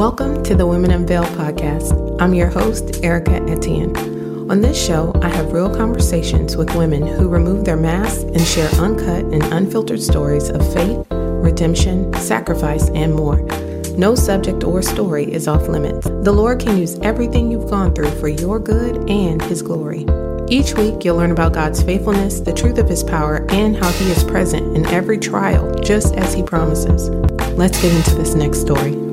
Welcome to the Women Unveiled podcast. I'm your host, Erika Etienne. On this show, I have real conversations with women who remove their masks and share uncut and unfiltered stories of faith, redemption, sacrifice, and more. No subject or story is off limits. The Lord can use everything you've gone through for your good and His glory. Each week, you'll learn about God's faithfulness, the truth of His power, and how He is present in every trial, just as He promises. Let's get into this next story.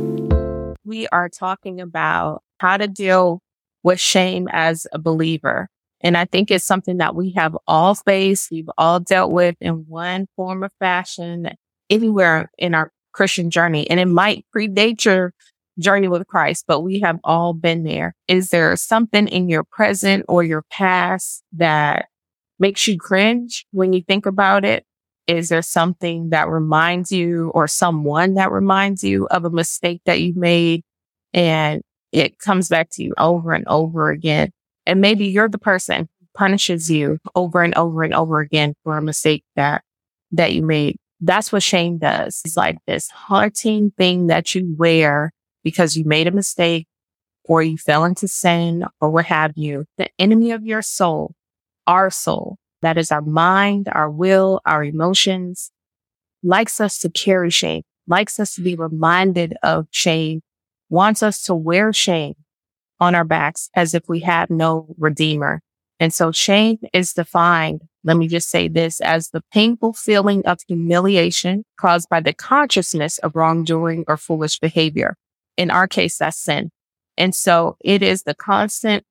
We are talking about how to deal with shame as a believer. And I think it's something that we have all faced, we've all dealt with in one form or fashion, anywhere in our Christian journey. And it might predate your journey with Christ, but we have all been there. Is there something in your present or your past that makes you cringe when you think about it? Is there something that reminds you or someone that reminds you of a mistake that you made and it comes back to you over and over again? And maybe you're the person who punishes you over and over and over again for a mistake that, that you made. That's what shame does. It's like this haunting thing that you wear because you made a mistake or you fell into sin or what have you. The enemy of your soul, our soul, that is our mind, our will, our emotions, likes us to carry shame, likes us to be reminded of shame, wants us to wear shame on our backs as if we have no redeemer. And so shame is defined, let me just say this, as the painful feeling of humiliation caused by the consciousness of wrongdoing or foolish behavior. In our case, that's sin. And so it is the constant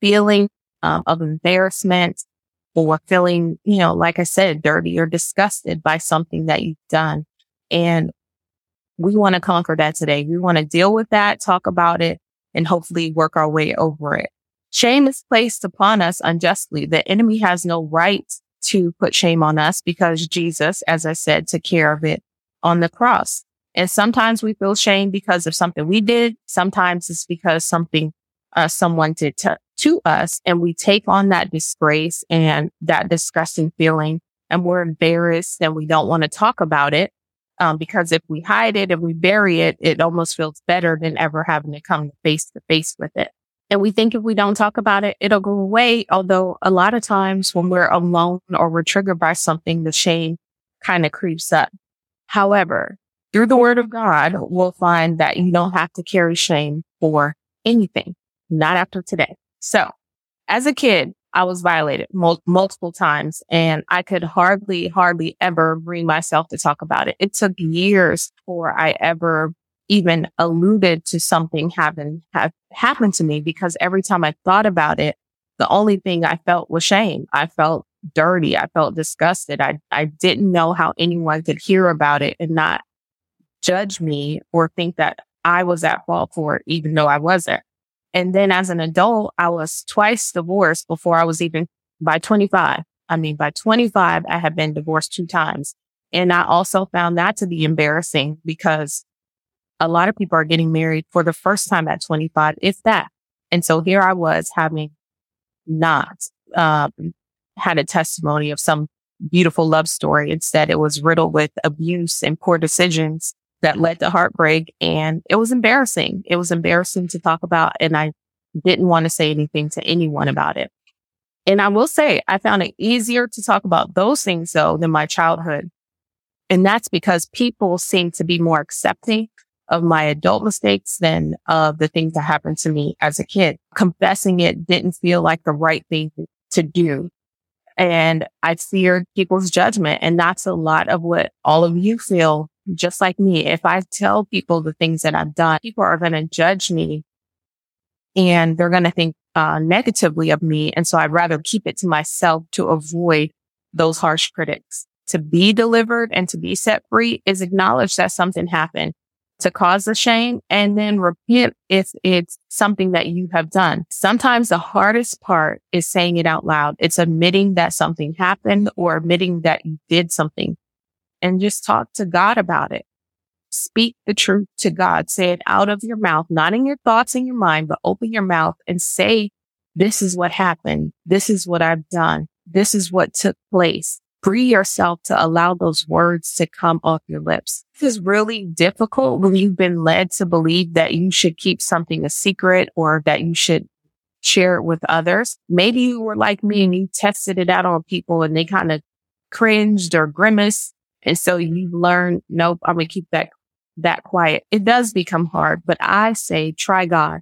feeling um, of embarrassment or feeling, you know, like I said, dirty or disgusted by something that you've done. And we want to conquer that today. We want to deal with that, talk about it, and hopefully work our way over it. Shame is placed upon us unjustly. The enemy has no right to put shame on us because Jesus, as I said, took care of it on the cross. And sometimes we feel shame because of something we did. Sometimes it's because something uh, someone did to, to us and we take on that disgrace and that disgusting feeling and we're embarrassed and we don't want to talk about it. Um, because if we hide it and we bury it, it almost feels better than ever having to come face to face with it. And we think if we don't talk about it, it'll go away. Although a lot of times when we're alone or we're triggered by something, the shame kind of creeps up. However, through the word of God, we'll find that you don't have to carry shame for anything, not after today. So as a kid, I was violated mul- multiple times and I could hardly, hardly ever bring myself to talk about it. It took years before I ever even alluded to something having have happened to me because every time I thought about it, the only thing I felt was shame. I felt dirty. I felt disgusted. I, I didn't know how anyone could hear about it and not judge me or think that I was at fault for it, even though I wasn't. And then as an adult, I was twice divorced before I was even by 25. I mean, by 25, I had been divorced two times. And I also found that to be embarrassing because a lot of people are getting married for the first time at 25, if that. And so here I was having not, um, had a testimony of some beautiful love story. Instead, it was riddled with abuse and poor decisions that led to heartbreak. And it was embarrassing. It was embarrassing to talk about. And I didn't want to say anything to anyone about it. And I will say I found it easier to talk about those things though than my childhood. And that's because people seem to be more accepting of my adult mistakes than of the things that happened to me as a kid. Confessing it didn't feel like the right thing to do. And I feared people's judgment. And that's a lot of what all of you feel just like me. If I tell people the things that I've done, people are going to judge me and they're going to think uh, negatively of me. And so I'd rather keep it to myself to avoid those harsh critics. To be delivered and to be set free is acknowledge that something happened to cause the shame and then repent if it's something that you have done. Sometimes the hardest part is saying it out loud. It's admitting that something happened or admitting that you did something and just talk to God about it. Speak the truth to God. Say it out of your mouth, not in your thoughts in your mind, but open your mouth and say, this is what happened. This is what I've done. This is what took place. free yourself to allow those words to come off your lips. This is really difficult when you've been led to believe that you should keep something a secret or that you should share it with others. Maybe you were like me and you tested it out on people and they kind of cringed or grimaced. And so you learn, nope, I'm going to keep that, that quiet. It does become hard, but I say try God,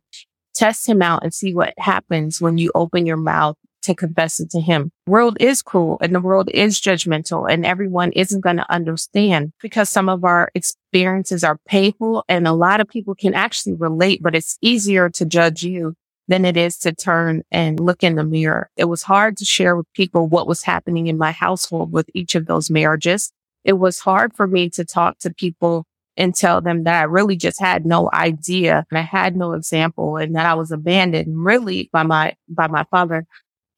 test him out and see what happens when you open your mouth to confess it to him. World is cruel and the world is judgmental and everyone isn't going to understand because some of our experiences are painful and a lot of people can actually relate, but it's easier to judge you than it is to turn and look in the mirror. It was hard to share with people what was happening in my household with each of those marriages. It was hard for me to talk to people and tell them that I really just had no idea and I had no example and that I was abandoned really by my, by my father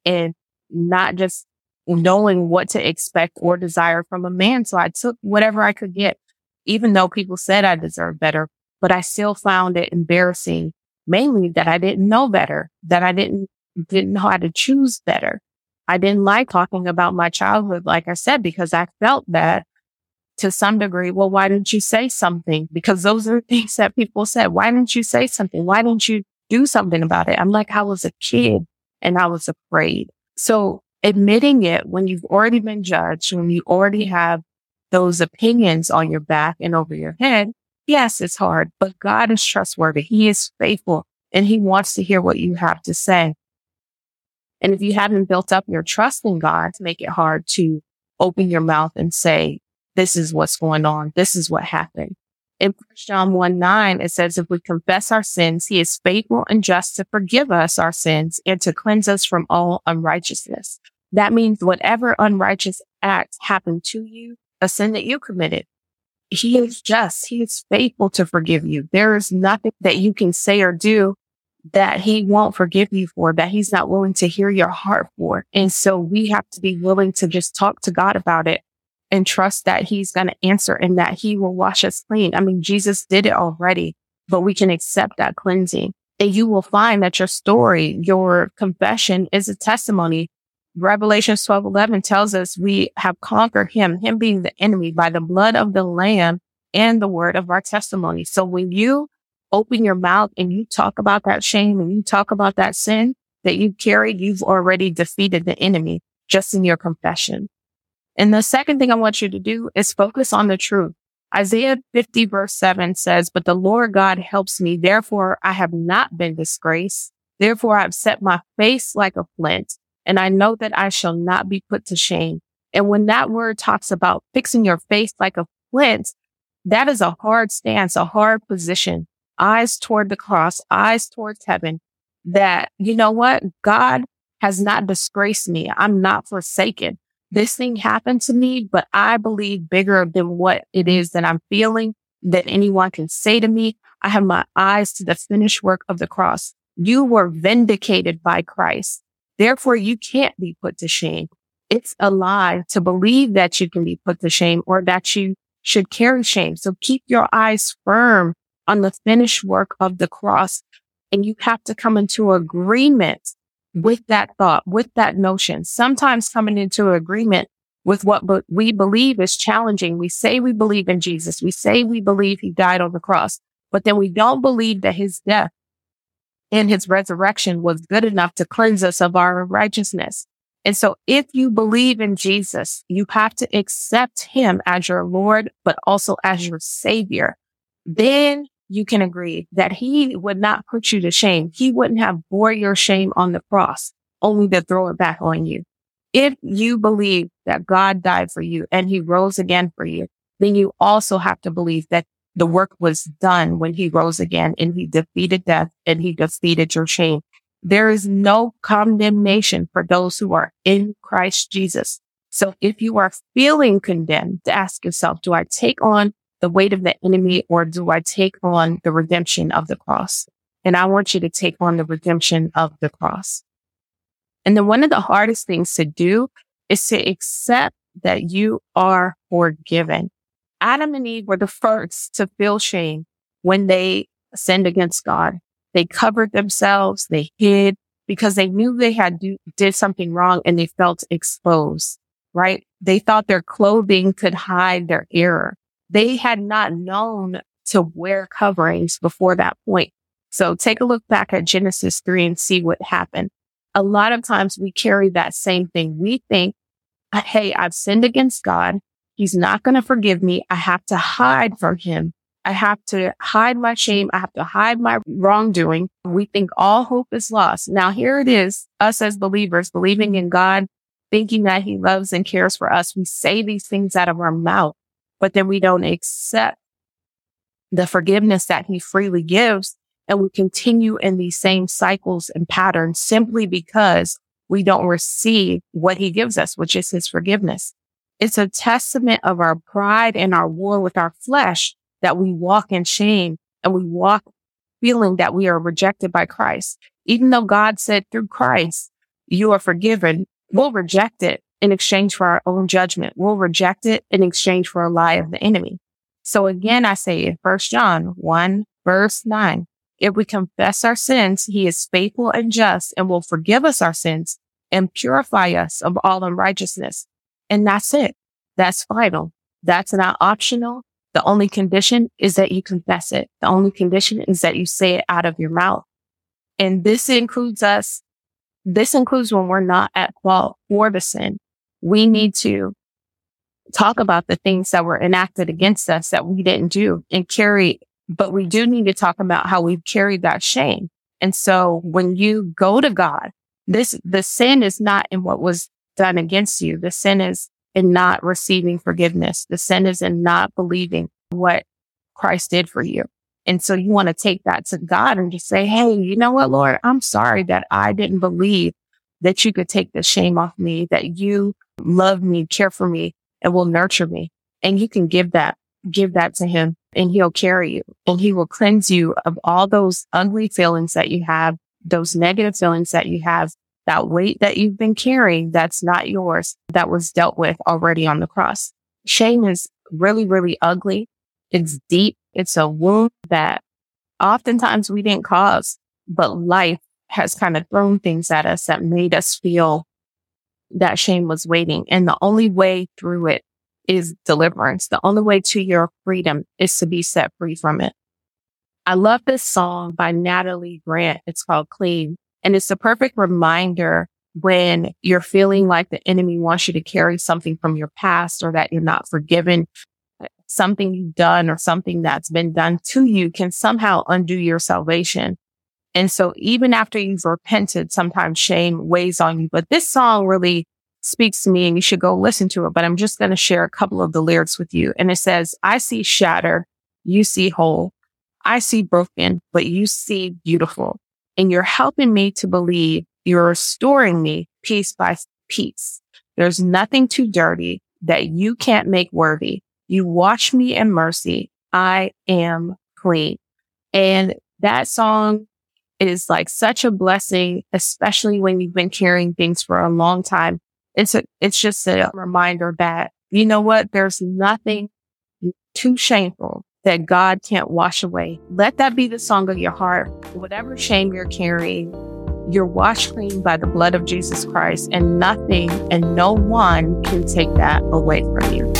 and not just knowing what to expect or desire from a man. So I took whatever I could get, even though people said I deserved better, but I still found it embarrassing, mainly that I didn't know better, that I didn't, didn't know how to choose better. I didn't like talking about my childhood, like I said, because I felt that to some degree. Well, why didn't you say something? Because those are things that people said. Why didn't you say something? Why didn't you do something about it? I'm like, I was a kid and I was afraid. So admitting it when you've already been judged, when you already have those opinions on your back and over your head, yes, it's hard, but God is trustworthy. He is faithful and he wants to hear what you have to say. And if you haven't built up your trust in God to make it hard to open your mouth and say, this is what's going on. This is what happened in John 1 9, it says, if we confess our sins, he is faithful and just to forgive us our sins and to cleanse us from all unrighteousness. That means whatever unrighteous act happened to you, a sin that you committed, he is just. He is faithful to forgive you. There is nothing that you can say or do that he won't forgive you for, that he's not willing to hear your heart for. And so we have to be willing to just talk to God about it and trust that he's going to answer and that he will wash us clean. I mean, Jesus did it already, but we can accept that cleansing and you will find that your story, your confession is a testimony. Revelation 12, 11 tells us we have conquered him, him being the enemy by the blood of the lamb and the word of our testimony. So when you open your mouth and you talk about that shame and you talk about that sin that you carried, you've already defeated the enemy just in your confession. And the second thing I want you to do is focus on the truth. Isaiah 50 verse 7 says, but the Lord God helps me. Therefore, I have not been disgraced. Therefore, I have set my face like a flint and I know that I shall not be put to shame. And when that word talks about fixing your face like a flint, that is a hard stance, a hard position, eyes toward the cross, eyes towards heaven that, you know what? God has not disgraced me. I'm not forsaken this thing happened to me, but I believe bigger than what it is that I'm feeling that anyone can say to me. I have my eyes to the finished work of the cross. You were vindicated by Christ. Therefore, you can't be put to shame. It's a lie to believe that you can be put to shame or that you should carry shame. So keep your eyes firm on the finished work of the cross. And you have to come into agreement with that thought, with that notion. Sometimes coming into agreement with what we believe is challenging. We say we believe in Jesus. We say we believe he died on the cross, but then we don't believe that his death and his resurrection was good enough to cleanse us of our righteousness. And so if you believe in Jesus, you have to accept him as your Lord, but also as your savior. Then you can agree that he would not put you to shame. He wouldn't have bore your shame on the cross, only to throw it back on you. If you believe that God died for you and he rose again for you, then you also have to believe that the work was done when he rose again and he defeated death and he defeated your shame. There is no condemnation for those who are in Christ Jesus. So if you are feeling condemned, ask yourself, do I take on the weight of the enemy or do I take on the redemption of the cross? And I want you to take on the redemption of the cross. And then one of the hardest things to do is to accept that you are forgiven. Adam and Eve were the first to feel shame when they sinned against God. They covered themselves. They hid because they knew they had do, did something wrong and they felt exposed. right? They thought their clothing could hide their error. They had not known to wear coverings before that point. So take a look back at Genesis 3 and see what happened. A lot of times we carry that same thing. We think, Hey, I've sinned against God. He's not going to forgive me. I have to hide from him. I have to hide my shame. I have to hide my wrongdoing. We think all hope is lost. Now here it is, us as believers, believing in God, thinking that he loves and cares for us. We say these things out of our mouth, but then we don't accept the forgiveness that he freely gives. And we continue in these same cycles and patterns simply because we don't receive what he gives us, which is his forgiveness. It's a testament of our pride and our war with our flesh that we walk in shame and we walk feeling that we are rejected by Christ. Even though God said through Christ, you are forgiven, we'll reject it in exchange for our own judgment. We'll reject it in exchange for a lie of the enemy. So again, I say in first John 1 verse 9, if we confess our sins, he is faithful and just and will forgive us our sins and purify us of all unrighteousness. And that's it. That's final. That's not optional. The only condition is that you confess it. The only condition is that you say it out of your mouth. And this includes us. This includes when we're not at fault for the sin. We need to talk about the things that were enacted against us that we didn't do and carry, but we do need to talk about how we've carried that shame. And so when you go to God, this, the sin is not in what was done against you. The sin is in not receiving forgiveness. The sin is in not believing what Christ did for you. And so you want to take that to God and just say, Hey, you know what, Lord, I'm sorry that I didn't believe that you could take the shame off me, that you love me, care for me, and will nurture me. And you can give that, give that to him and he'll carry you and he will cleanse you of all those ugly feelings that you have, those negative feelings that you have that weight that you've been carrying that's not yours, that was dealt with already on the cross. Shame is really, really ugly. It's deep. It's a wound that oftentimes we didn't cause, but life has kind of thrown things at us that made us feel that shame was waiting. And the only way through it is deliverance. The only way to your freedom is to be set free from it. I love this song by Natalie Grant. It's called Clean. And it's a perfect reminder when you're feeling like the enemy wants you to carry something from your past or that you're not forgiven, something you've done or something that's been done to you can somehow undo your salvation. And so even after you've repented, sometimes shame weighs on you. But this song really speaks to me and you should go listen to it. But I'm just going to share a couple of the lyrics with you. And it says, I see shatter. You see whole. I see broken, but you see beautiful and you're helping me to believe you're restoring me piece by piece. There's nothing too dirty that you can't make worthy. You wash me in mercy. I am clean. And that song is like such a blessing, especially when you've been carrying things for a long time. It's a, it's just a reminder that, you know what? There's nothing too shameful that God can't wash away. Let that be the song of your heart. Whatever shame you're carrying, you're washed clean by the blood of Jesus Christ, and nothing and no one can take that away from you.